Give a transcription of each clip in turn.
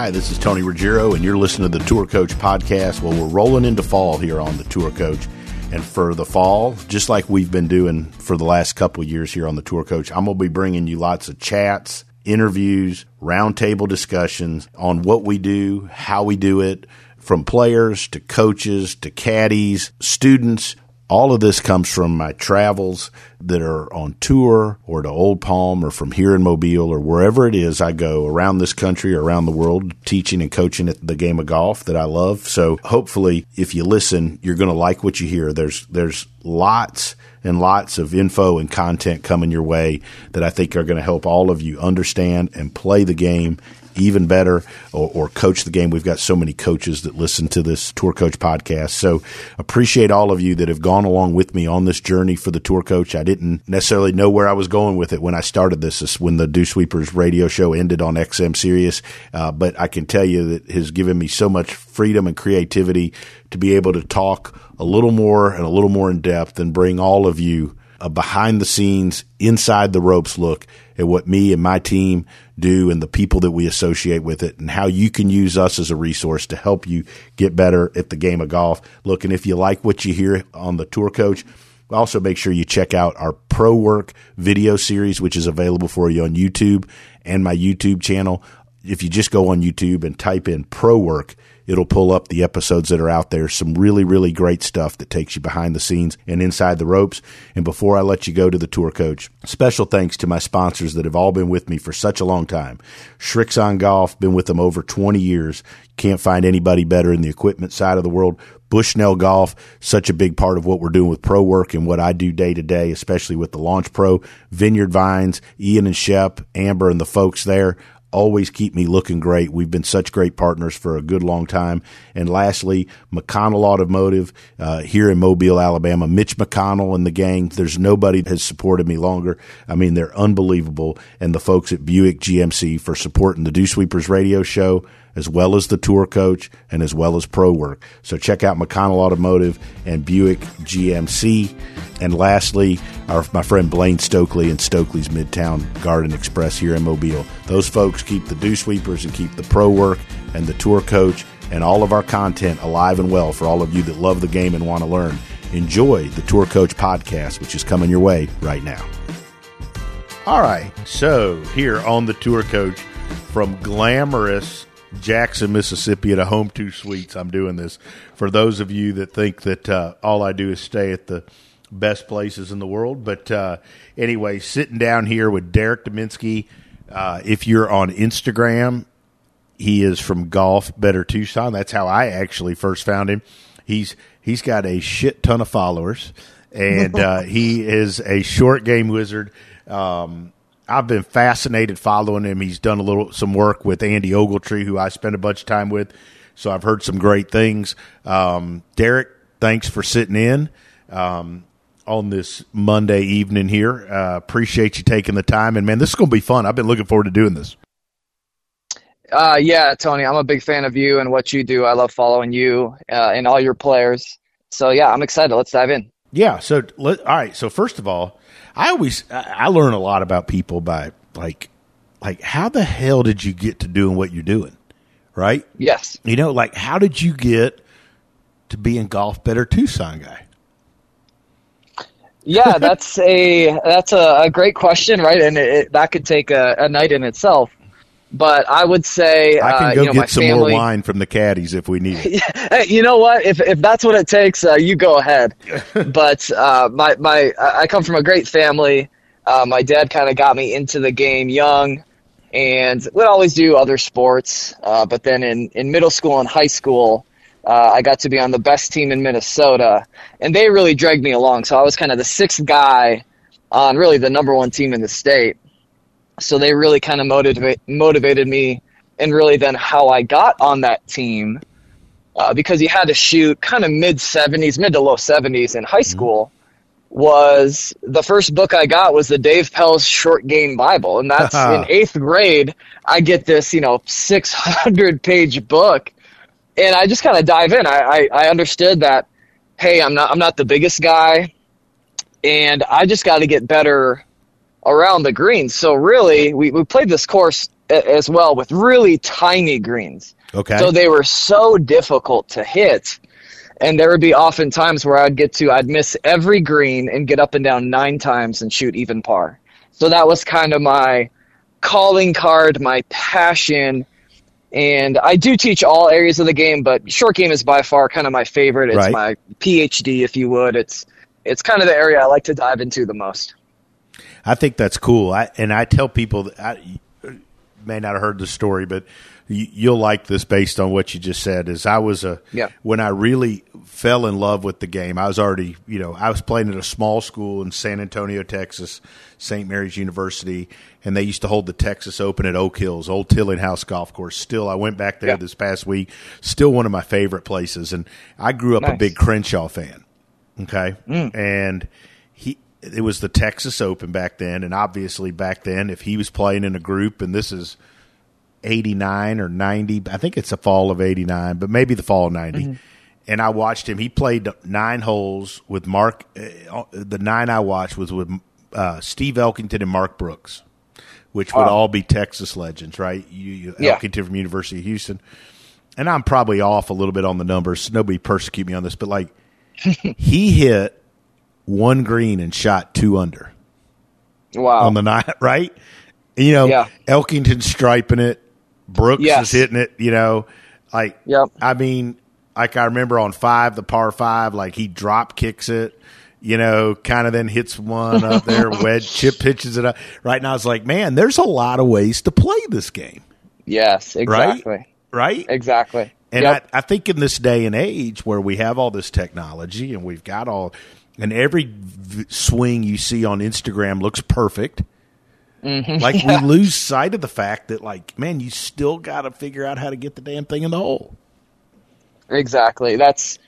Hi, this is Tony Ruggiero, and you're listening to the Tour Coach Podcast. Well, we're rolling into fall here on the Tour Coach. And for the fall, just like we've been doing for the last couple years here on the Tour Coach, I'm going to be bringing you lots of chats, interviews, roundtable discussions on what we do, how we do it, from players to coaches to caddies, students, all of this comes from my travels that are on tour or to Old Palm or from here in Mobile or wherever it is I go around this country or around the world teaching and coaching at the game of golf that I love. So hopefully if you listen, you're going to like what you hear. There's, there's lots and lots of info and content coming your way that I think are going to help all of you understand and play the game even better or, or, coach the game. We've got so many coaches that listen to this Tour Coach podcast. So appreciate all of you that have gone along with me on this journey for the Tour Coach. I didn't necessarily know where I was going with it when I started this. this when the Dew Sweepers radio show ended on XM Sirius. Uh, but I can tell you that has given me so much freedom and creativity to be able to talk a little more and a little more in depth and bring all of you a behind the scenes, inside the ropes look at what me and my team do and the people that we associate with it and how you can use us as a resource to help you get better at the game of golf. Look, and if you like what you hear on the tour coach, also make sure you check out our pro work video series, which is available for you on YouTube and my YouTube channel. If you just go on YouTube and type in pro work, It'll pull up the episodes that are out there. Some really, really great stuff that takes you behind the scenes and inside the ropes. And before I let you go to the tour coach, special thanks to my sponsors that have all been with me for such a long time. Srixon Golf, been with them over 20 years. Can't find anybody better in the equipment side of the world. Bushnell Golf, such a big part of what we're doing with pro work and what I do day to day, especially with the Launch Pro, Vineyard Vines, Ian and Shep, Amber and the folks there always keep me looking great. We've been such great partners for a good long time. And lastly, McConnell Automotive uh, here in Mobile, Alabama. Mitch McConnell and the gang. There's nobody has supported me longer. I mean, they're unbelievable. And the folks at Buick GMC for supporting the Dew Sweepers radio show as well as the tour coach and as well as pro work. So check out McConnell Automotive and Buick GMC. And lastly, our, my friend Blaine Stokely and Stokely's Midtown Garden Express here in Mobile. Those folks keep the dew sweepers and keep the pro work and the tour coach and all of our content alive and well for all of you that love the game and want to learn. Enjoy the Tour Coach podcast, which is coming your way right now. All right. So, here on the Tour Coach from glamorous Jackson, Mississippi at a Home Two Suites. I'm doing this for those of you that think that uh, all I do is stay at the best places in the world. But uh, anyway, sitting down here with Derek Deminsky. Uh, if you're on Instagram, he is from Golf Better Tucson. That's how I actually first found him. He's he's got a shit ton of followers, and uh, he is a short game wizard. Um, I've been fascinated following him. He's done a little some work with Andy Ogletree, who I spent a bunch of time with. So I've heard some great things. Um, Derek, thanks for sitting in um, on this Monday evening here. Uh, appreciate you taking the time, and man, this is going to be fun. I've been looking forward to doing this. Uh, yeah, Tony, I'm a big fan of you and what you do. I love following you uh, and all your players. So yeah, I'm excited. Let's dive in. Yeah. So let, all right. So first of all, I always I learn a lot about people by like like how the hell did you get to doing what you're doing? Right? Yes. You know, like how did you get to being golf better Tucson guy? Yeah, that's a that's a, a, great question, right? And it, it, that could take a, a, night in itself. But I would say I can uh, go you know, get some family, more wine from the caddies if we need it. you know what? If if that's what it takes, uh, you go ahead. but uh, my my I come from a great family. Uh, my dad kind of got me into the game young, and would always do other sports. Uh, but then in in middle school and high school, uh, I got to be on the best team in Minnesota, and they really dragged me along. So I was kind of the sixth guy on really the number one team in the state. So they really kind of motivate, motivated me and really then how I got on that team uh, because you had to shoot kind of mid 70s, mid to low 70s in high mm-hmm. school. Was the first book I got was the Dave Pelz's Short Game Bible, and that's in eighth grade. I get this, you know, 600 page book, and I just kind of dive in. I, I, I understood that, hey, I'm not I'm not the biggest guy, and I just got to get better around the greens. So really, we, we played this course as well with really tiny greens. Okay. So they were so difficult to hit. And there would be often times where I'd get to, I'd miss every green and get up and down nine times and shoot even par. So that was kind of my calling card, my passion. And I do teach all areas of the game, but short game is by far kind of my favorite. It's Right. my PhD, if you would. It's it's kind of the area I like to dive into the most. I think that's cool. I, and I tell people that I may not have heard the story, but you, you'll like this based on what you just said. Is I was a Yeah. when I really fell in love with the game. I was already you know I was playing at a small school in San Antonio, Texas, St. Mary's University, and they used to hold the Texas Open at Oak Hills, old Tillinghast Golf Course. Still, I went back there Yeah. this past week. Still one of my favorite places, and I grew up a big Crenshaw fan. Okay, Mm. and he it was the Texas Open back then, and obviously back then, if he was playing in a group, and this is eighty nine or ninety, I think it's the fall of eighty nine, but maybe the fall of 90 Mm-hmm. And I watched him. He played nine holes with Mark. Uh, the nine I watched was with uh, Steve Elkington and Mark Brooks, which would Wow. all be Texas legends, right? You, you Yeah. Elkington from University of Houston, and I'm probably off a little bit on the numbers. So Nobody persecute me on this, but like he hit one green and shot two under Wow. on the night, right? You know, Yeah. Elkington striping it, Brooks Yes. is hitting it. You know, like Yep. I mean, like I remember on five, the par five, like he drop kicks it. You know, kind of then hits one up there, wedge chip pitches it up. Right now, it's like, man, there's a lot of ways to play this game, yes, exactly. right? Right? Exactly. And Yep. I, I think in this day and age where we have all this technology and we've got all, and every v- swing you see on Instagram looks perfect. Mm-hmm. Like we lose sight of the fact that, like, man, you still got to figure out how to get the damn thing in the hole. Exactly. That's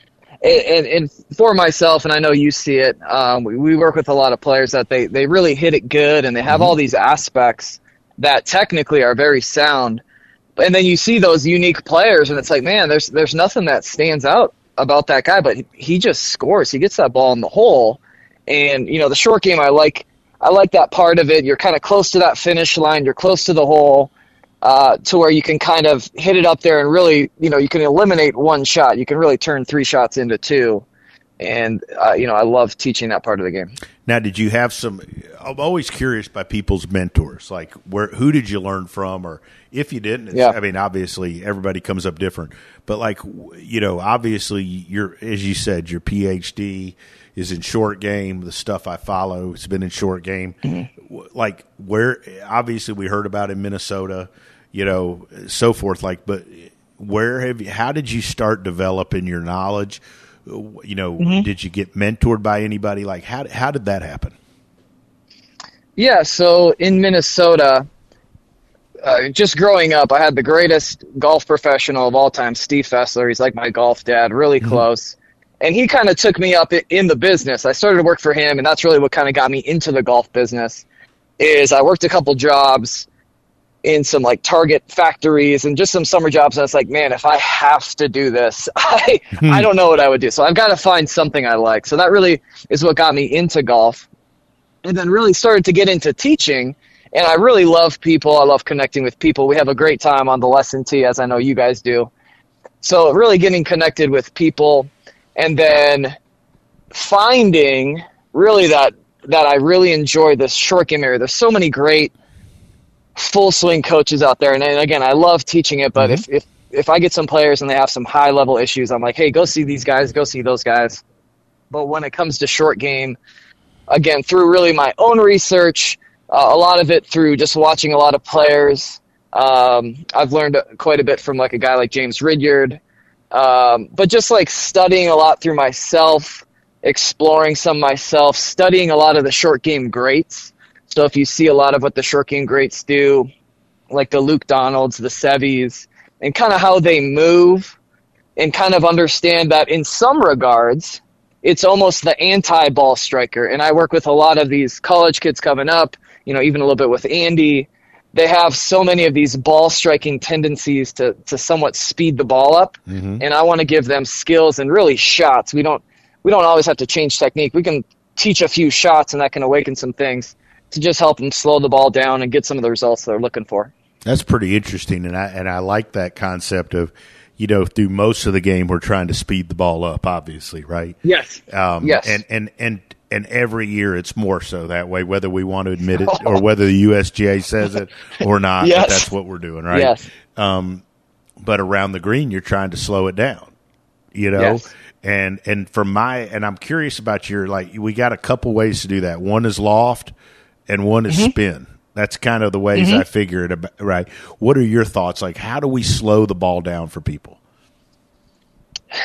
and, and for myself, and I know you see it. Um, we, we work with a lot of players that they they really hit it good, and they have all these aspects that technically are very sound. And then you see those unique players, and it's like, man, there's there's nothing that stands out about that guy, but he just scores. He gets that ball in the hole, and you know the short game. I like I like that part of it. You're kind of close to that finish line. You're close to the hole uh, to where you can kind of hit it up there and really, you know, you can eliminate one shot. You can really turn three shots into two. And, uh, you know, I love teaching that part of the game. Now, did you have some? I'm always curious by people's mentors. Like, where who did you learn from, or if you didn't? It's, Yeah. I mean, obviously, everybody comes up different. But like, you know, obviously, you're as you said, your PhD is in short game. The stuff I follow it's been in short game. W- Like, where obviously we heard about in Minnesota, you know, so forth. Like, but where have you? How did you start developing your knowledge? You know, did you get mentored by anybody? Like, how how did that happen? Yeah, so in Minnesota, uh, just growing up, I had the greatest golf professional of all time, Steve Fessler. He's like my golf dad, really close. And he kind of took me up in the business. I started to work for him, and that's really what kind of got me into the golf business. Is I worked a couple jobs in some like Target factories and just some summer jobs. And I was like, man, if I have to do this, I I hmm. don't know what I would do. So I've got to find something I like. So that really is what got me into golf and then really started to get into teaching. And I really love people. I love connecting with people. We have a great time on the lesson tee, as I know you guys do. So really getting connected with people, and then finding really that that I really enjoy this short game area. There's so many great full swing coaches out there, and, and again, I love teaching it. But if if if I get some players and they have some high level issues, I'm like, hey, go see these guys, go see those guys. But when it comes to short game, again through really my own research uh, a lot of it through just watching a lot of players um, i've learned quite a bit from like a guy like james ridyard um, but just like studying a lot through myself exploring some myself studying a lot of the short game greats so if you see a lot of what the short game greats do like the luke donalds the seves and kind of how they move and kind of understand that in some regards it's almost the anti ball striker. And I work with a lot of these college kids coming up, you know, even a little bit with Andy. They have so many of these ball striking tendencies to, to somewhat speed the ball up. Mm-hmm. And I want to give them skills and really shots. We don't we don't always have to change technique. We can teach a few shots and that can awaken some things to just help them slow the ball down and get some of the results they're looking for. That's pretty interesting, and I and I like that concept of, you know, through most of the game we're trying to speed the ball up, obviously, right? Yes. Um, yes. And and and and every year it's more so that way, whether we want to admit it or whether the USGA says it or not. Yes. That's what we're doing, right? Yes. Um, but around the green, you're trying to slow it down, you know. Yes. And and from my and I'm curious about your like we got a couple ways to do that. One is loft, and one is spin. That's kind of the ways I figure it. About, right. What are your thoughts? Like, how do we slow the ball down for people?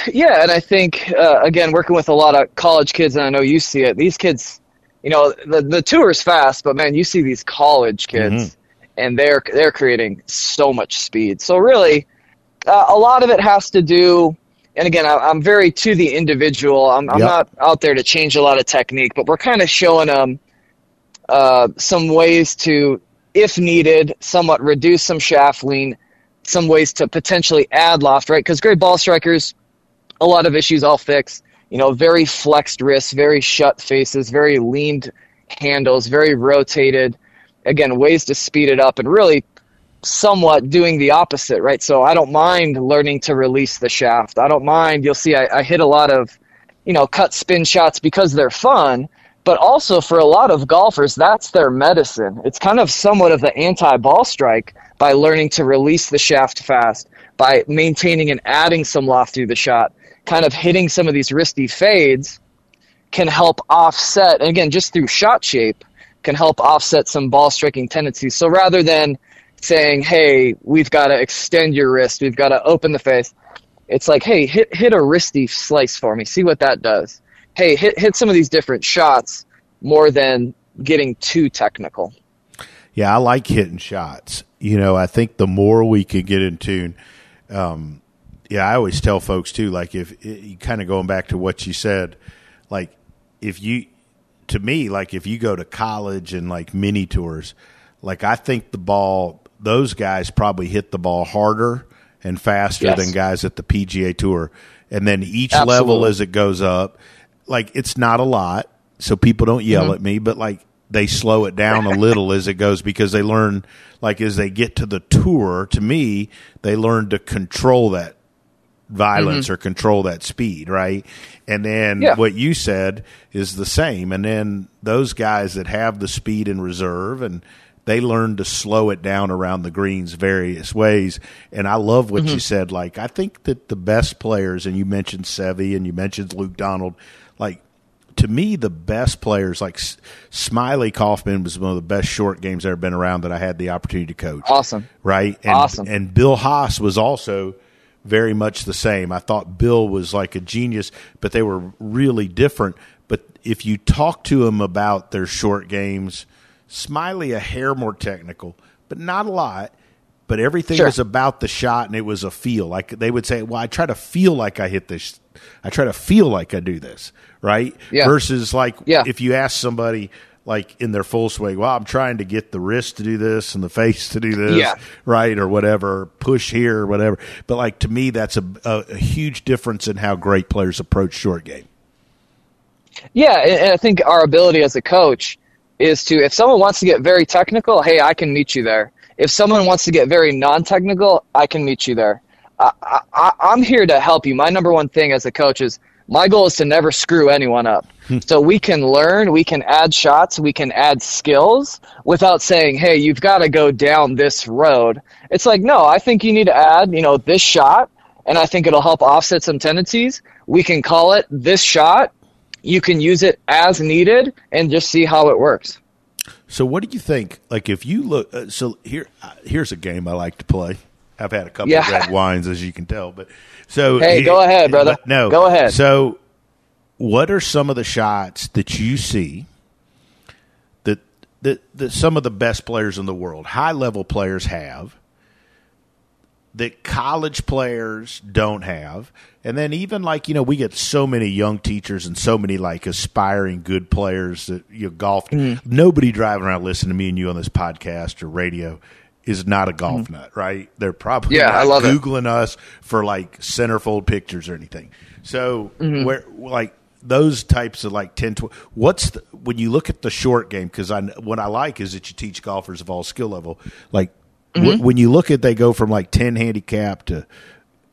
Yeah, and I think uh, again, working with a lot of college kids, and I know you see it. These kids, you know, the the tour is fast, but man, you see these college kids, and they're they're creating so much speed. So really, uh, a lot of it has to do. And again, I, I'm very to the individual. I'm, I'm Yep. not out there to change a lot of technique, but we're kind of showing them uh, some ways to, if needed, somewhat reduce some shaft lean, some ways to potentially add loft, right? Because great ball strikers, a lot of issues I'll fix. You know, very flexed wrists, very shut faces, very leaned handles, very rotated. Again, ways to speed it up and really somewhat doing the opposite, right? So I don't mind learning to release the shaft. I don't mind. You'll see I, I hit a lot of, you know, cut spin shots because they're fun, but also for a lot of golfers, that's their medicine. It's kind of somewhat of the anti ball strike by learning to release the shaft fast, by maintaining and adding some loft through the shot, kind of hitting some of these wristy fades can help offset, and again, just through shot shape, can help offset some ball striking tendencies. So rather than saying, hey, we've got to extend your wrist, we've got to open the face, it's like, hey, hit, hit a wristy slice for me, see what that does. Hey, hit, hit some of these different shots more than getting too technical. Yeah, I like hitting shots. You know, I think the more we can get in tune. Um, yeah, I always tell folks too. Like if you kind of going back to what you said, like if you, to me, like if you go to college and like mini tours, like I think the ball, those guys probably hit the ball harder and faster Yes. than guys at the PGA Tour. And then each Absolutely. level as it goes up, like it's not a lot, so people don't yell Mm-hmm. at me, but like they slow it down a little as it goes because they learn, like as they get to the tour, to me, they learn to control that violence or control that speed, right? And then Mm-hmm. Yeah. what you said is the same. And then those guys that have the speed in reserve and they learn to slow it down around the greens various ways. And I love what Mm-hmm. you said. Like, I think that the best players, and you mentioned Seve and you mentioned Luke Donald, to me, the best players, like S- Smylie Kaufman was one of the best short games I've ever been around that I had the opportunity to coach Awesome. right? And, Awesome. And Bill Haas was also very much the same. I thought Bill was like a genius, but they were really different. But if you talk to him about their short games, Smiley a hair more technical, but not a lot. But everything Sure. was about the shot, and it was a feel. Like they would say, "Well, I try to feel like I hit this. I try to feel like I do this." Right? Yeah. Versus like Yeah. if you ask somebody like in their full swing, well, I'm trying to get the wrist to do this and the face to do this, Yeah. right, or whatever, push here, or whatever. But like to me, that's a, a, a huge difference in how great players approach short game. Yeah, and, and I think our ability as a coach is to, if someone wants to get very technical, hey, I can meet you there. If someone wants to get very non-technical, I can meet you there. I, I, I'm here to help you. My number one thing as a coach is my goal is to never screw anyone up. Hmm. so we can learn, we can add shots, we can add skills without saying, hey, you've got to go down this road. It's like, no, I think you need to add, you know, this shot, and I think it'll help offset some tendencies. We can call it this shot. You can use it as needed and just see how it works. So, what do you think? Like, if you look, uh, so here, uh, here's a game I like to play. I've had a couple of red wines, as you can tell, but so Hey, go ahead, brother. No, Go ahead. So, what are some of the shots that you see that that that some of the best players in the world, high level players, have that college players don't have? And then even like you know, we get so many young teachers and so many like aspiring good players that you know, golf. Mm-hmm. Nobody driving around listening to me and you on this podcast or radio is not a golf Mm-hmm. nut, right? They're probably Yeah, not I love it. googling us for like centerfold pictures or anything. So Mm-hmm. where like those types of like 10 12, what's the, when you look at the short game because I what I like is that you teach golfers of all skill level like w- when you look at they go from like 10 handicap to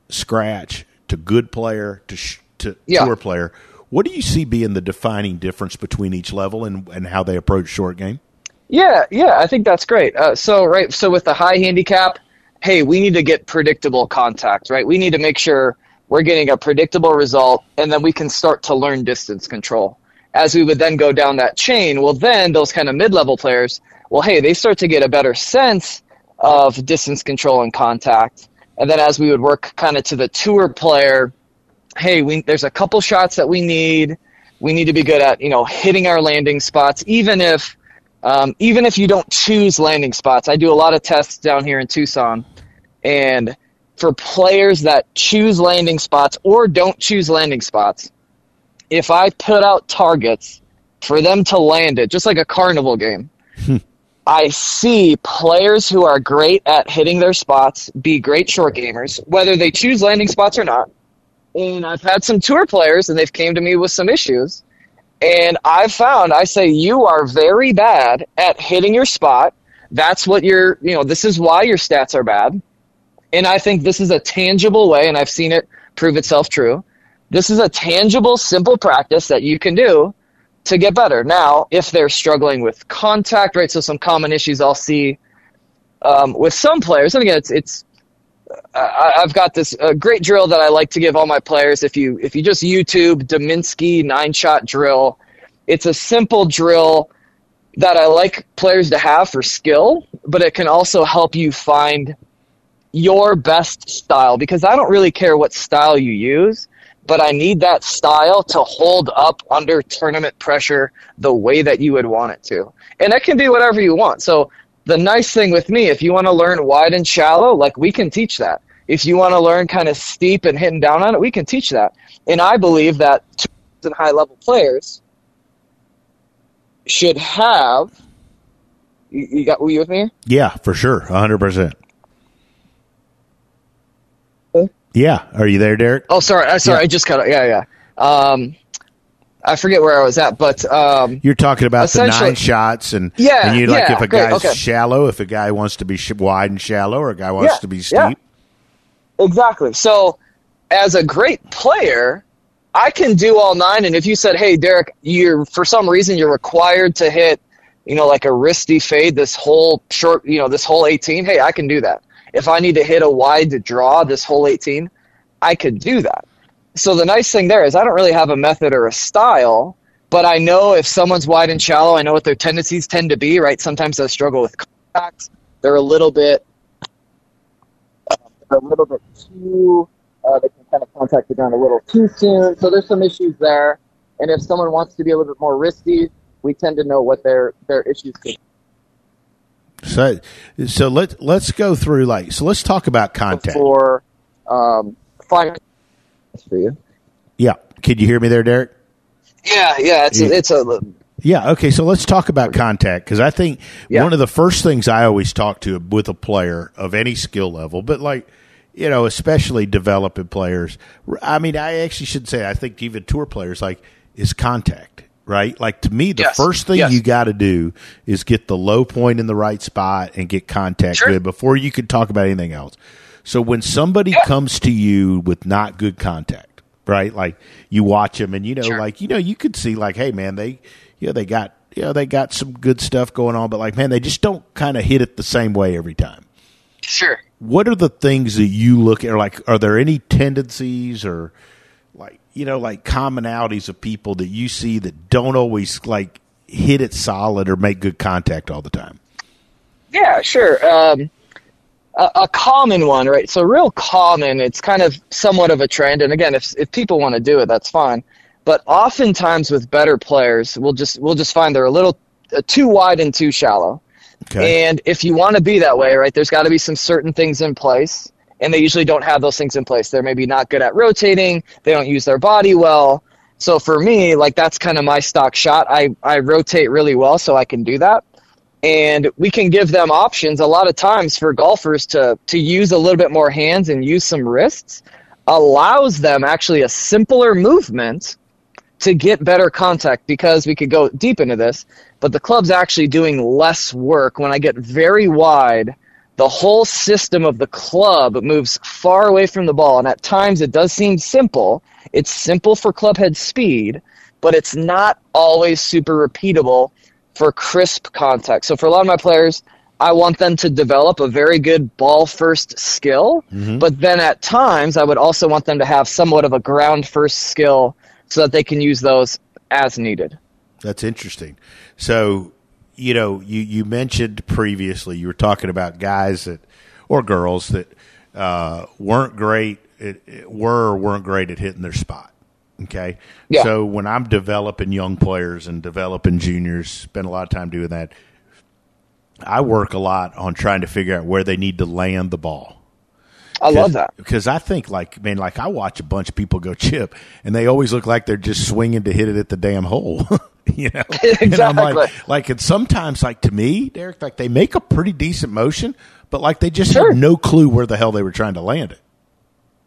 scratch to good player to sh- to Yeah. tour player, what do you see being the defining difference between each level and, and how they approach short game? Yeah, yeah, I think that's great. Uh, so right, so with the high handicap, hey, we need to get predictable contact, right? We need to make sure we're getting a predictable result, and then we can start to learn distance control. As we would then go down that chain, well, then those kind of mid-level players, well, hey, they start to get a better sense of distance control and contact, and then as we would work kind of to the tour player, hey, we, there's a couple shots that we need. We need to be good at, you know, hitting our landing spots, even if um, even if you don't choose landing spots, I do a lot of tests down here in Tucson. And for players that choose landing spots or don't choose landing spots, if I put out targets for them to land it, just like a carnival game, I see players who are great at hitting their spots be great short gamers, whether they choose landing spots or not. And I've had some tour players, and they've came to me with some issues. And I've found, I say, you are very bad at hitting your spot. That's what you're, you know, this is why your stats are bad. And I think this is a tangible way, and I've seen it prove itself true. This is a tangible, simple practice that you can do to get better. Now, if they're struggling with contact, right? So some common issues I'll see um, with some players, and again, it's it's I, I've got this uh, great drill that I like to give all my players. If you if you just YouTube Deminsky nine shot drill, it's a simple drill that I like players to have for skill, but it can also help you find your best style because I don't really care what style you use, but I need that style to hold up under tournament pressure the way that you would want it to. And it can be whatever you want. So the nice thing with me, if you want to learn wide and shallow, like we can teach that. If you want to learn kind of steep and hitting down on it, we can teach that. And I believe that and high level players should have. You, you got? Were you with me? Yeah, for sure, hundred percent. Yeah, are you there, Derek? Oh, sorry. I sorry. Yeah. I just cut it. Yeah, yeah. Um, I forget where I was at, but um, You're talking about the nine shots, and Yeah, and you like yeah, if a great, guy's okay. shallow, if a guy wants to be sh- wide and shallow, or a guy wants Yeah, to be steep. Exactly. So, as a great player, I can do all nine. And if you said, "Hey, Derek, you're for some reason you're required to hit, you know, like a wristy fade this whole short, you know, this whole 18," hey, I can do that. If I need to hit a wide to draw this whole 18, I could do that. So the nice thing there is I don't really have a method or a style, but I know if someone's wide and shallow, I know what their tendencies tend to be. Right? Sometimes they struggle with contacts. They're a little bit a little bit too. Uh, they can kind of contact the ground a little too soon. So there's some issues there. And if someone wants to be a little bit more risky, we tend to know what their their issues could. be So, so let let's go through like so. Let's talk about contact. For um, for you. Yeah, can you hear me there, Derek? Yeah, yeah. It's Yeah. a, it's a Yeah. Okay. So let's talk about contact because I think Yeah. one of the first things I always talk to with a player of any skill level, but like you know, especially developing players. I mean, I actually should say I think even tour players like is contact. Right, like to me, the Yes. first thing Yes. you got to do is get the low point in the right spot and get contact Sure. good before you can talk about anything else. So when somebody Yeah. comes to you with not good contact, right? Like you watch them and you know, Sure. like you know, you could see like, hey man, they, you know, they got, you know, they got some good stuff going on, but like, man, they just don't kind of hit it the same way every time. sure. What are the things that you look at? Or like, are there any tendencies or you know, like commonalities of people that you see that don't always like hit it solid or make good contact all the time? Yeah, sure. Um, a, a common one, right? So real common. It's kind of somewhat of a trend. And again, if if people want to do it, that's fine. But oftentimes with better players, we'll just we'll just find they're a little uh, too wide and too shallow. Okay. And if you want to be that way, right, there's got to be some certain things in place. And they usually don't have those things in place. They're maybe not good at rotating. They don't use their body well. So for me, like that's kind of my stock shot. I, I rotate really well, so I can do that. And we can give them options a lot of times for golfers to, to use a little bit more hands and use some wrists allows them actually a simpler movement to get better contact because we could go deep into this, but the club's actually doing less work when I get very wide the whole system of the club moves far away from the ball. And at times it does seem simple. It's simple for clubhead speed, but it's not always super repeatable for crisp contact. So for a lot of my players, I want them to develop a very good ball first skill, mm-hmm. but then at times I would also want them to have somewhat of a ground first skill so that they can use those as needed. That's interesting. So, you know, you, you mentioned previously you were talking about guys that or girls that uh, weren't great, at, were or weren't great at hitting their spot. Okay. Yeah. So when I'm developing young players and developing juniors, spend a lot of time doing that. I work a lot on trying to figure out where they need to land the ball. I love that because I think like man, like I watch a bunch of people go chip, and they always look like they're just swinging to hit it at the damn hole. you know, exactly. And I'm like, like it's sometimes like to me, Derek, like they make a pretty decent motion, but like they just sure. had no clue where the hell they were trying to land it.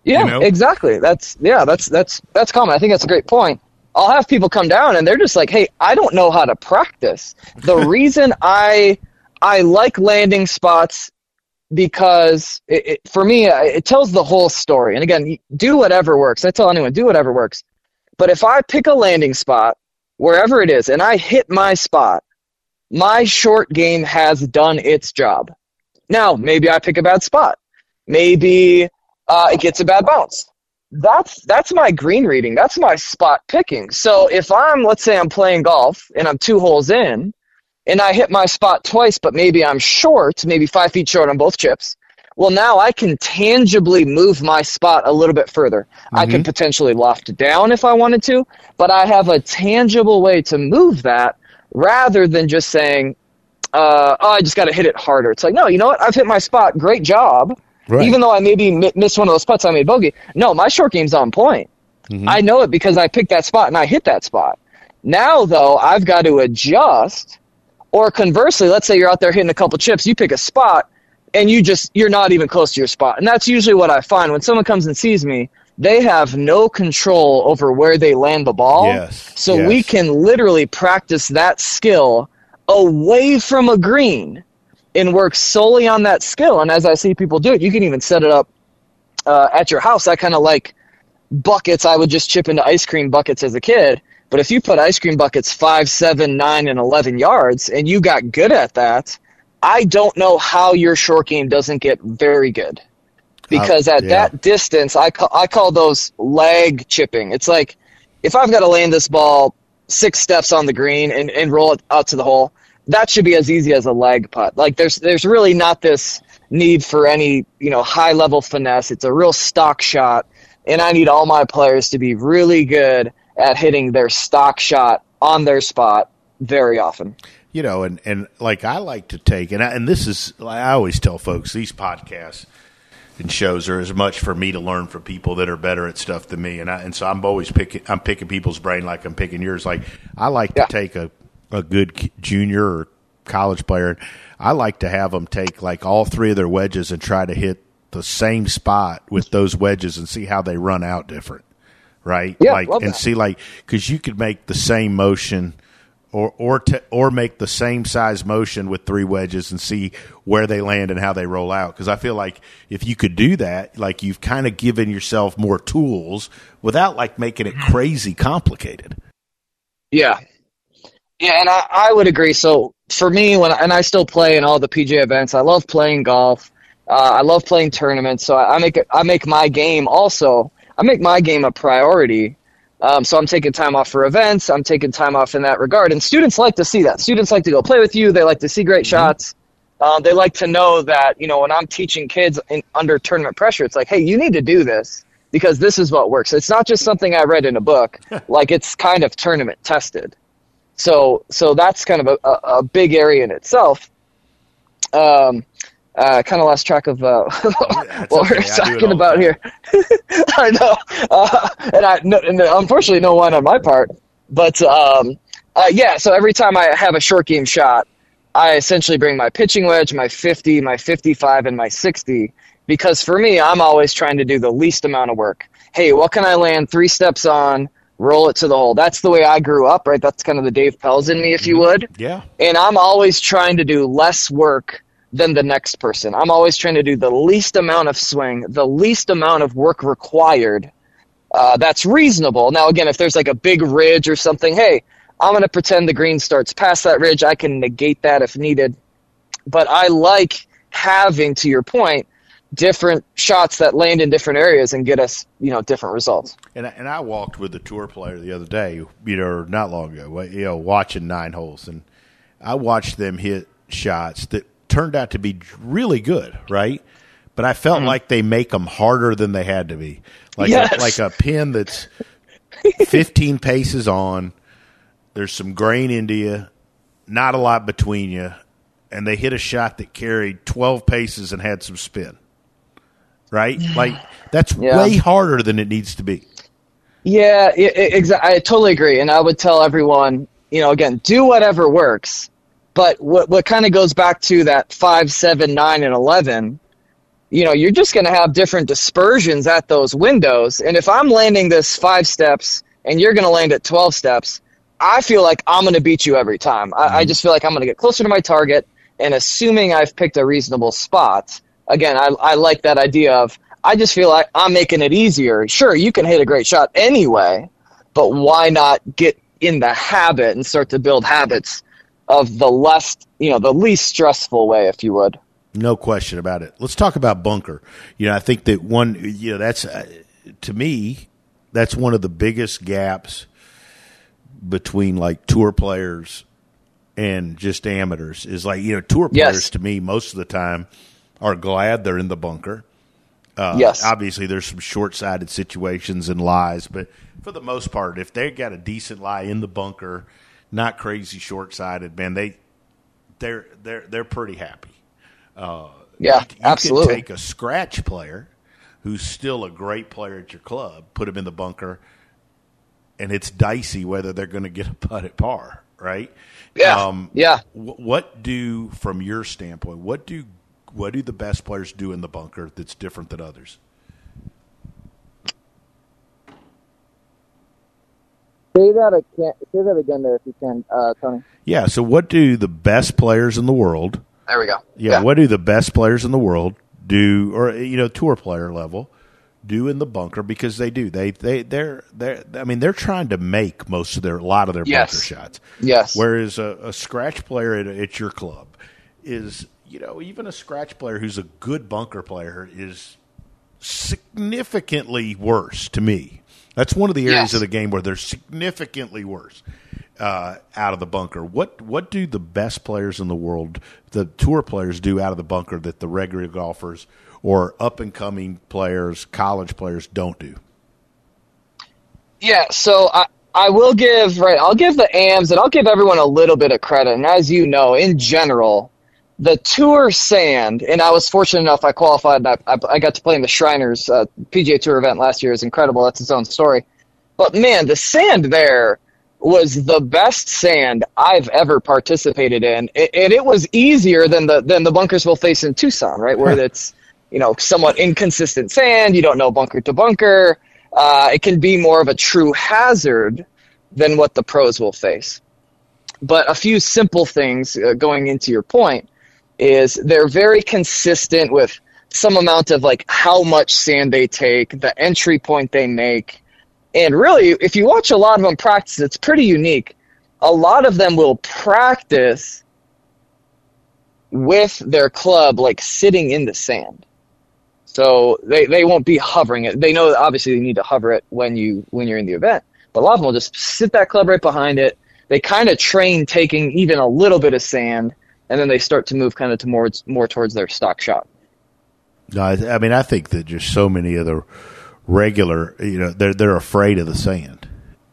Yeah, you know? exactly. That's yeah, that's that's that's common. I think that's a great point. I'll have people come down and they're just like, "Hey, I don't know how to practice." The reason I I like landing spots because it, it, for me it tells the whole story. And again, do whatever works. I tell anyone, do whatever works. But if I pick a landing spot wherever it is and I hit my spot, my short game has done its job. Now, maybe I pick a bad spot. Maybe uh, it gets a bad bounce. That's that's my green reading. That's my spot picking. So if I'm, let's say, I'm playing golf and I'm two holes in, and I hit my spot twice, but maybe I'm short, maybe five feet short on both chips. Well, now I can tangibly move my spot a little bit further. Mm-hmm. I could potentially loft it down if I wanted to, but I have a tangible way to move that rather than just saying, uh, "Oh, I just got to hit it harder." It's like, no, you know what? I've hit my spot. Great job. Right. Even though I maybe missed one of those putts, I made bogey. No, my short game's on point. Mm-hmm. I know it because I picked that spot and I hit that spot. Now, though, I've got to adjust. Or conversely, let's say you're out there hitting a couple chips, you pick a spot, and you just you're not even close to your spot. And that's usually what I find when someone comes and sees me. They have no control over where they land the ball. Yes. So yes. we can literally practice that skill away from a green and work solely on that skill. And as I see people do it, you can even set it up uh, at your house. I kind of like buckets. I would just chip into ice cream buckets as a kid. But if you put ice cream buckets five, seven, nine, and 11 yards and you got good at that, I don't know how your short game doesn't get very good. Because uh, at yeah. that distance, I call, I call those lag chipping. It's like if I've got to land this ball six steps on the green and, and roll it out to the hole, that should be as easy as a lag putt. Like there's there's really not this need for any you know high level finesse. It's a real stock shot, and I need all my players to be really good at hitting their stock shot on their spot very often. You know, and and like I like to take and I, and this is I always tell folks these podcasts and shows are as much for me to learn from people that are better at stuff than me, and I, and so I'm always picking I'm picking people's brain like I'm picking yours. Like I like yeah. to take a a good junior or college player, I like to have them take like all three of their wedges and try to hit the same spot with those wedges and see how they run out different, right? Yeah, like and that. see like because you could make the same motion or or te- or make the same size motion with three wedges and see where they land and how they roll out. Because I feel like if you could do that, like you've kind of given yourself more tools without like making it crazy complicated. Yeah, yeah, and I, I would agree. So for me, when and I still play in all the PGA events, I love playing golf. Uh, I love playing tournaments. So I, I make I make my game also. I make my game a priority. Um, so I'm taking time off for events. I'm taking time off in that regard. And students like to see that. Students like to go play with you. They like to see great mm-hmm. shots. Um, they like to know that you know when I'm teaching kids in, under tournament pressure, it's like, hey, you need to do this because this is what works. It's not just something I read in a book. like it's kind of tournament tested. So so that's kind of a, a, big area in itself. Um, uh, kind of lost track of uh, what okay. we're talking about here. I know, uh, and I no, and unfortunately no one on my part. But um, uh, yeah, so every time I have a short game shot, I essentially bring my pitching wedge, my 50, my 55, and my 60. Because for me, I'm always trying to do the least amount of work. Hey, what can I land three steps on? roll it to the hole. That's the way I grew up, right? That's kind of the Dave Pelz in me, if you mm-hmm. would. Yeah. And I'm always trying to do less work than the next person. I'm always trying to do the least amount of swing, the least amount of work required. Uh, that's reasonable. Now, again, if there's like a big ridge or something, hey, I'm going to pretend the green starts past that ridge. I can negate that if needed. But I like having, to your point, different shots that land in different areas and get us, you know, different results. And and I walked with a tour player the other day, you know, not long ago, you know, watching nine holes, and I watched them hit shots that turned out to be really good, right? But I felt mm-hmm. like they make them harder than they had to be, like yes. a, like a pin that's 15 paces on. There's some grain India, not a lot between you, and they hit a shot that carried 12 paces and had some spin right? Like that's yeah. way harder than it needs to be. Yeah, exactly. I totally agree, and I would tell everyone, you know, again, do whatever works. But what what kind of goes back to that five, seven, nine, and eleven. You know, you're just going to have different dispersions at those windows, and if I'm landing this five steps and you're going to land at twelve steps, I feel like I'm going to beat you every time. I, I mm-hmm. just feel like I'm going to get closer to my target, and assuming I've picked a reasonable spot, again, I, I like that idea of I just feel like I'm making it easier. Sure, you can hit a great shot anyway, but why not get in the habit and start to build habits of the less, you know, the least stressful way, if you would. No question about it. Let's talk about bunker. You know, I think that one, you know, that's uh, to me, that's one of the biggest gaps between like tour players and just amateurs is like, you know, tour players yes. to me most of the time are glad they're in the bunker. Uh, yes. Obviously, there's some short sighted situations and lies, but for the most part, if they got a decent lie in the bunker, not crazy short sighted, man, they they're they're they're pretty happy. Uh, yeah, you, you absolutely. take a scratch player who's still a great player at your club, put him in the bunker, and it's dicey whether they're going to get a putt at par, right? Yeah, um, yeah. What do, from your standpoint, what do what do the best players do in the bunker that's different than others? Say that again. Say that again, there, if you can, uh, Tony. Yeah. So, what do the best players in the world? There we go. Yeah, yeah. What do the best players in the world do, or you know, tour player level, do in the bunker? Because they do. They they they're they're. I mean, they're trying to make most of their a lot of their yes. bunker shots. Yes. Whereas a, a scratch player at, at your club is you know, even a scratch player who's a good bunker player is significantly worse to me. That's one of the areas yes. of the game where they're significantly worse uh, out of the bunker. What what do the best players in the world, the tour players, do out of the bunker that the regular golfers or up and coming players, college players, don't do? Yeah, so I, I will give right. I'll give the AMs and I'll give everyone a little bit of credit. And as you know, in general, the tour sand, and I was fortunate enough I qualified. I, I, I got to play in the Shriners uh, PGA Tour event last year. is incredible. That's its own story. But man, the sand there was the best sand I've ever participated in, and it, it was easier than the than the bunkers we'll face in Tucson, right, where it's you know somewhat inconsistent sand. You don't know bunker to bunker. Uh, it can be more of a true hazard than what the pros will face. But a few simple things uh, going into your point is they're very consistent with some amount of like how much sand they take, the entry point they make. And really, if you watch a lot of them practice, it's pretty unique. A lot of them will practice with their club like sitting in the sand. So they, they won't be hovering it. They know that obviously they need to hover it when you when you're in the event. But a lot of them will just sit that club right behind it. They kind of train taking even a little bit of sand and then they start to move kind of to more more towards their stock shot. No, I, I mean I think that just so many of the regular, you know, they're they're afraid of the sand,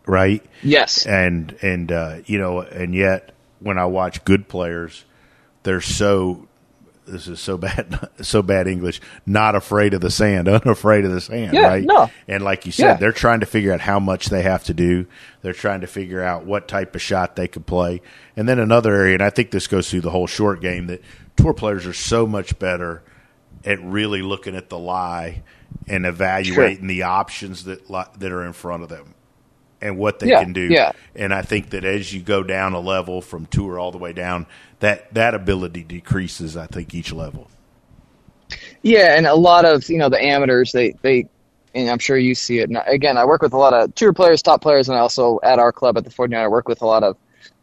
right? Yes, and and uh, you know, and yet when I watch good players, they're so this is so bad, so bad English. Not afraid of the sand, unafraid of the sand, yeah, right? No. And like you said, yeah. they're trying to figure out how much they have to do. They're trying to figure out what type of shot they could play. And then another area, and I think this goes through the whole short game, that tour players are so much better at really looking at the lie and evaluating sure. the options that that are in front of them. and what they Yeah, can do. yeah. And I think that as you go down a level from tour all the way down, that that ability decreases. I think each level. Yeah, and a lot of you know the amateurs they they, and I'm sure you see it. And again, I work with a lot of tour players, top players, and I also at our club at the 49, I work with a lot of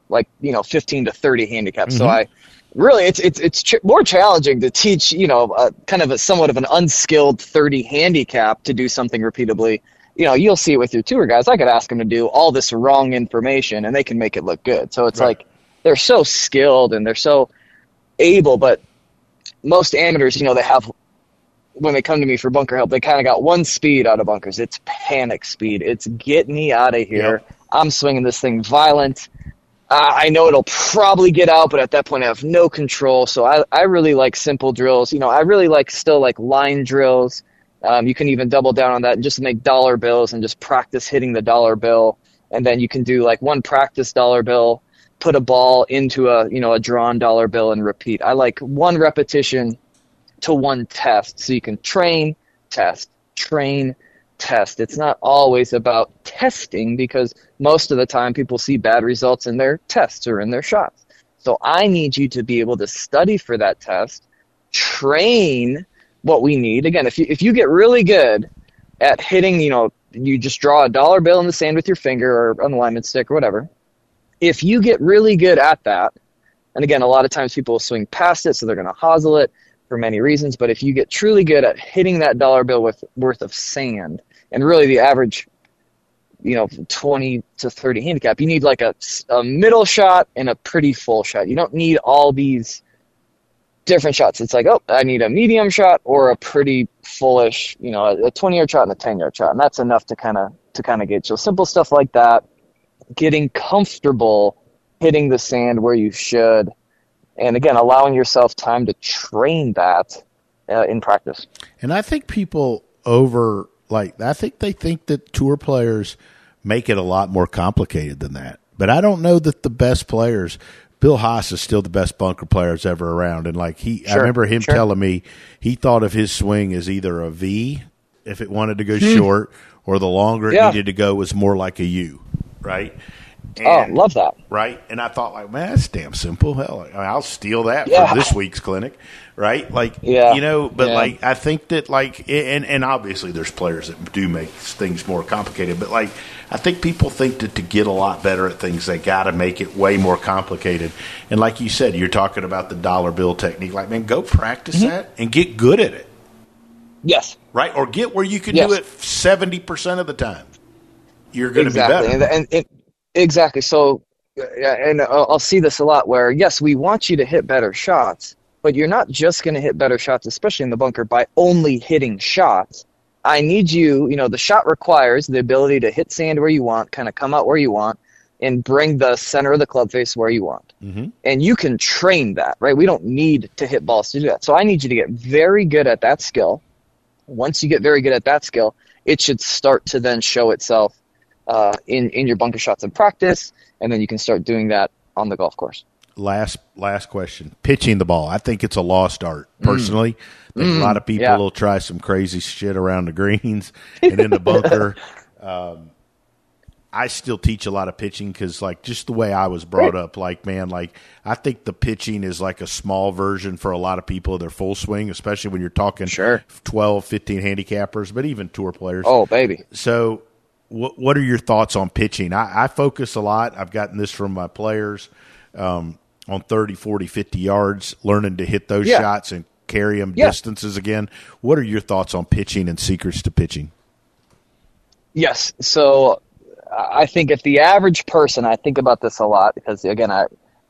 like you know 15 to 30 handicaps. So mm-hmm. I really it's it's it's ch- more challenging to teach you know a, kind of a somewhat of an unskilled 30 handicap to do something repeatably. You know, you'll see it with your tour guys. I could ask them to do all this wrong information, and they can make it look good. So it's Right. like they're so skilled and they're so able, but most amateurs, you know, they have when they come to me for bunker help, they kind of got one speed out of bunkers. It's panic speed. It's get me out of here. Yep. I'm swinging this thing violent. Uh, I know it'll probably get out, but at that point I have no control. So I, I really like simple drills. You know, I really like still like line drills. Um, you can even double down on that and just make dollar bills and just practice hitting the dollar bill. And then you can do like one practice dollar bill, put a ball into a, you know, a drawn dollar bill and repeat. I like one repetition to one test so you can train, test, train, test. It's not always about testing because most of the time people see bad results in their tests or in their shots. So I need you to be able to study for that test, train what we need. Again, if you if you get really good at hitting, you know, you just draw a dollar bill in the sand with your finger or the alignment stick or whatever. If you get really good at that, and again, a lot of times people will swing past it, so they're going to hosel it for many reasons. But if you get truly good at hitting that dollar bill with worth of sand, and really the average, you know, 20 to 30 handicap, you need like a, a middle shot and a pretty full shot. You don't need all these different shots. It's like, oh, I need a medium shot or a pretty fullish, you know, a 20 yard shot and a 10 yard shot, and that's enough to kind of to kind of get. So simple stuff like that, getting comfortable hitting the sand where you should, and again, allowing yourself time to train that uh, in practice. And I think people over like I think they think that tour players make it a lot more complicated than that. But I don't know that the best players Bill Haas is still the best bunker players ever around and like he I remember him sure. telling me he thought of his swing as either a V if it wanted to go short or the longer it Hmm. Yeah. needed to go was more like a U, right? Oh, And- love that. right? And I thought, like, man, that's damn simple. Hell, I'll steal that Yeah. for this week's clinic, right? Like, Yeah. you know, but Yeah. like, I think that, like, and and obviously, there's players that do make things more complicated, but like, I think people think that to get a lot better at things, they got to make it way more complicated. And like you said, you're talking about the dollar bill technique. Like, man, go practice Mm-hmm. that and get good at it, Yes, right? Or get where you can Yes. do it seventy percent of the time. You're going to exactly. be better. And, and it, exactly. So, yeah, and I'll, I'll see this a lot where yes, we want you to hit better shots, but you're not just going to hit better shots, especially in the bunker, by only hitting shots. I need you. You know, the shot requires the ability to hit sand where you want, kind of come out where you want, and bring the center of the club face where you want. Mm-hmm. and you can train that, right? We don't need to hit balls to do that. So I need you to get very good at that skill. Once you get very good at that skill, it should start to then show itself uh, in in your bunker shots in practice, and then you can start doing that on the golf course. last last question pitching the ball i think it's a lost art personally I think a lot of people Mm. yeah. will try some crazy shit around the greens and in the bunker um, i still teach a lot of pitching because like just the way i was brought up like man like i think the pitching is like a small version for a lot of people of their full swing especially when you're talking Sure. 12 15 handicappers but even tour players Oh, baby. so, what what are your thoughts on pitching? I, I focus a lot. I've gotten this from my players um, on 30, 40, 50 yards, learning to hit those Yeah. shots and carry them Yeah. distances again. What are your thoughts on pitching and secrets to pitching? Yes. So I think if the average person, I think about this a lot because again, I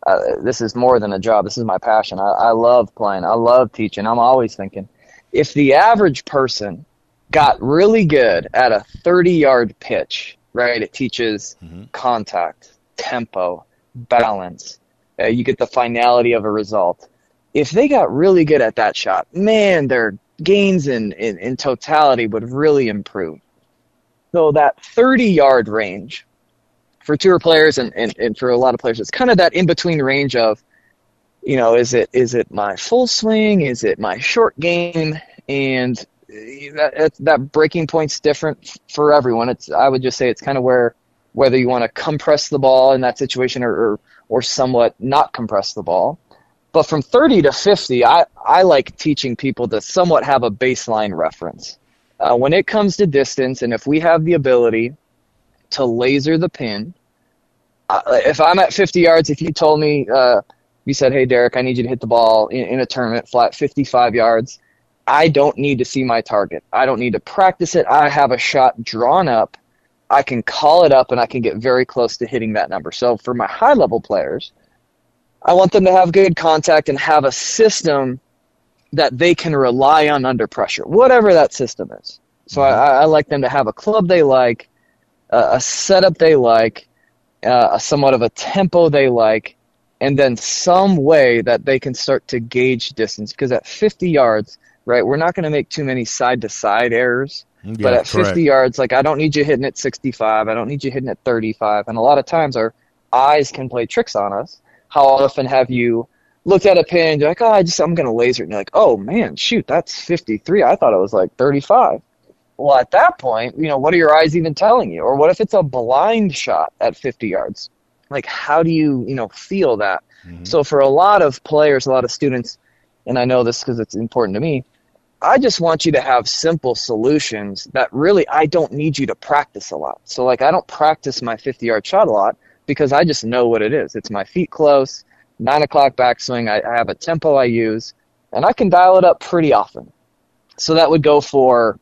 uh, this is more than a job. This is my passion. I, I love playing. I love teaching. I'm always thinking, if the average person got really good at a 30 yard pitch, right? It teaches contact, tempo, balance. Uh, you get the finality of a result. If they got really good at that shot, man, their gains in, in, in totality would really improve. So that 30 yard range for tour players and, and, and for a lot of players, it's kind of that in between range of, you know, is it is it my full swing? Is it my short game? And that that, breaking point's different for everyone. It's I would just say it's kind of where whether you want to compress the ball in that situation or, or, or somewhat not compress the ball. But from 30 to 50, I, I like teaching people to somewhat have a baseline reference. Uh, when it comes to distance, and if we have the ability to laser the pin, uh, if I'm at 50 yards, if you told me, uh, you said, hey, Derek, I need you to hit the ball in, in a tournament flat 55 yards, I don't need to see my target. I don't need to practice it. I have a shot drawn up. I can call it up and I can get very close to hitting that number. So for my high level players, I want them to have good contact and have a system that they can rely on under pressure, whatever that system is. So I, I like them to have a club they like, uh, a setup they like, uh, somewhat of a tempo they like, and then some way that they can start to gauge distance. Because at 50 yards, right, we're not going to make too many side to side errors. Yeah, but at 50 yards, like I don't need you hitting at 65. I don't need you hitting at 35. And a lot of times our eyes can play tricks on us. How often have you looked at a pin and you're like, oh, I just I'm gonna laser it, and you're like, oh man, shoot, that's 53. I thought it was like 35. Well, at that point, you know, what are your eyes even telling you? Or what if it's a blind shot at 50 yards? Like, how do you, you know, feel that? Mm-hmm. So for a lot of players, a lot of students, and I know this because it's important to me, I just want you to have simple solutions that really I don't need you to practice a lot. So like I don't practice my 50 yard shot a lot because I just know what it is. It's my feet close, nine o'clock backswing. I, I have a tempo I use, and I can dial it up pretty often. So that would go for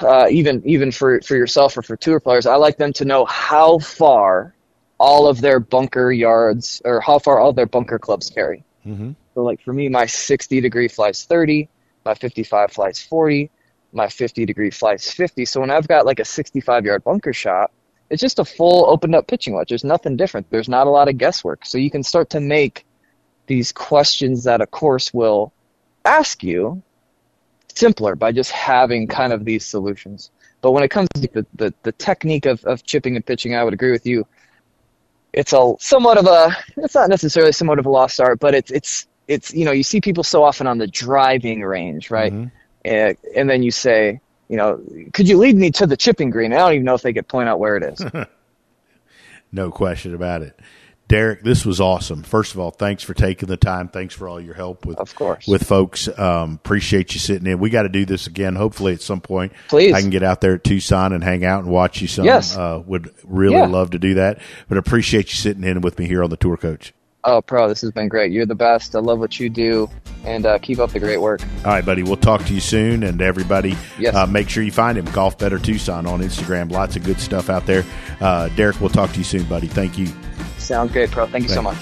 uh, even even for for yourself or for tour players. I like them to know how far all of their bunker yards or how far all their bunker clubs carry. Mhm. So like for me, my 60 degree flies 30, my 55 flies 40, my 50 degree flies 50. So when I've got like a 65 yard bunker shot, it's just a full opened up pitching wedge. There's nothing different. There's not a lot of guesswork. So you can start to make these questions that a course will ask you simpler by just having kind of these solutions. But when it comes to the, the, the technique of, of chipping and pitching, I would agree with you. It's a somewhat of a it's not necessarily somewhat of a lost art, but it's it's it's you know you see people so often on the driving range, right? Mhm. And, and then you say, you know, could you lead me to the chipping green? I don't even know if they could point out where it is. No question about it. Derek, this was awesome. First of all, thanks for taking the time. Thanks for all your help with Of course. with folks. Um, appreciate you sitting in. We got to do this again. Hopefully, at some point, Please. I can get out there at Tucson and hang out and watch you some. Yes. uh, would really Yeah. love to do that. But appreciate you sitting in with me here on the tour coach. Oh, pro, this has been great. You're the best. I love what you do, and uh, keep up the great work. All right, buddy. We'll talk to you soon. And everybody, Yes. uh, make sure you find him, Golf Better Tucson on Instagram. Lots of good stuff out there. Uh, Derek, we'll talk to you soon, buddy. Thank you. Sounds great, pro. Thank you so much.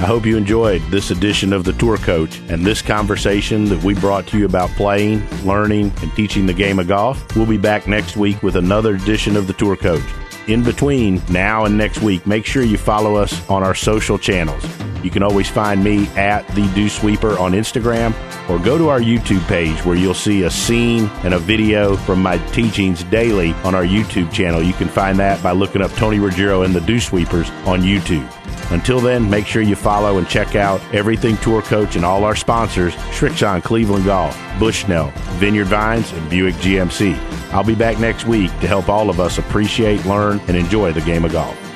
I hope you enjoyed this edition of the Tour Coach and this conversation that we brought to you about playing, learning, and teaching the game of golf. We'll be back next week with another edition of the Tour Coach. In between now and next week, make sure you follow us on our social channels. You can always find me at the Dew Sweeper on Instagram or go to our YouTube page where you'll see a scene and a video from my teachings daily on our YouTube channel. You can find that by looking up Tony Ruggiero and the Dew Sweepers on YouTube. Until then, make sure you follow and check out everything Tour Coach and all our sponsors Srixon Cleveland Golf, Bushnell, Vineyard Vines, and Buick GMC. I'll be back next week to help all of us appreciate, learn, and enjoy the game of golf.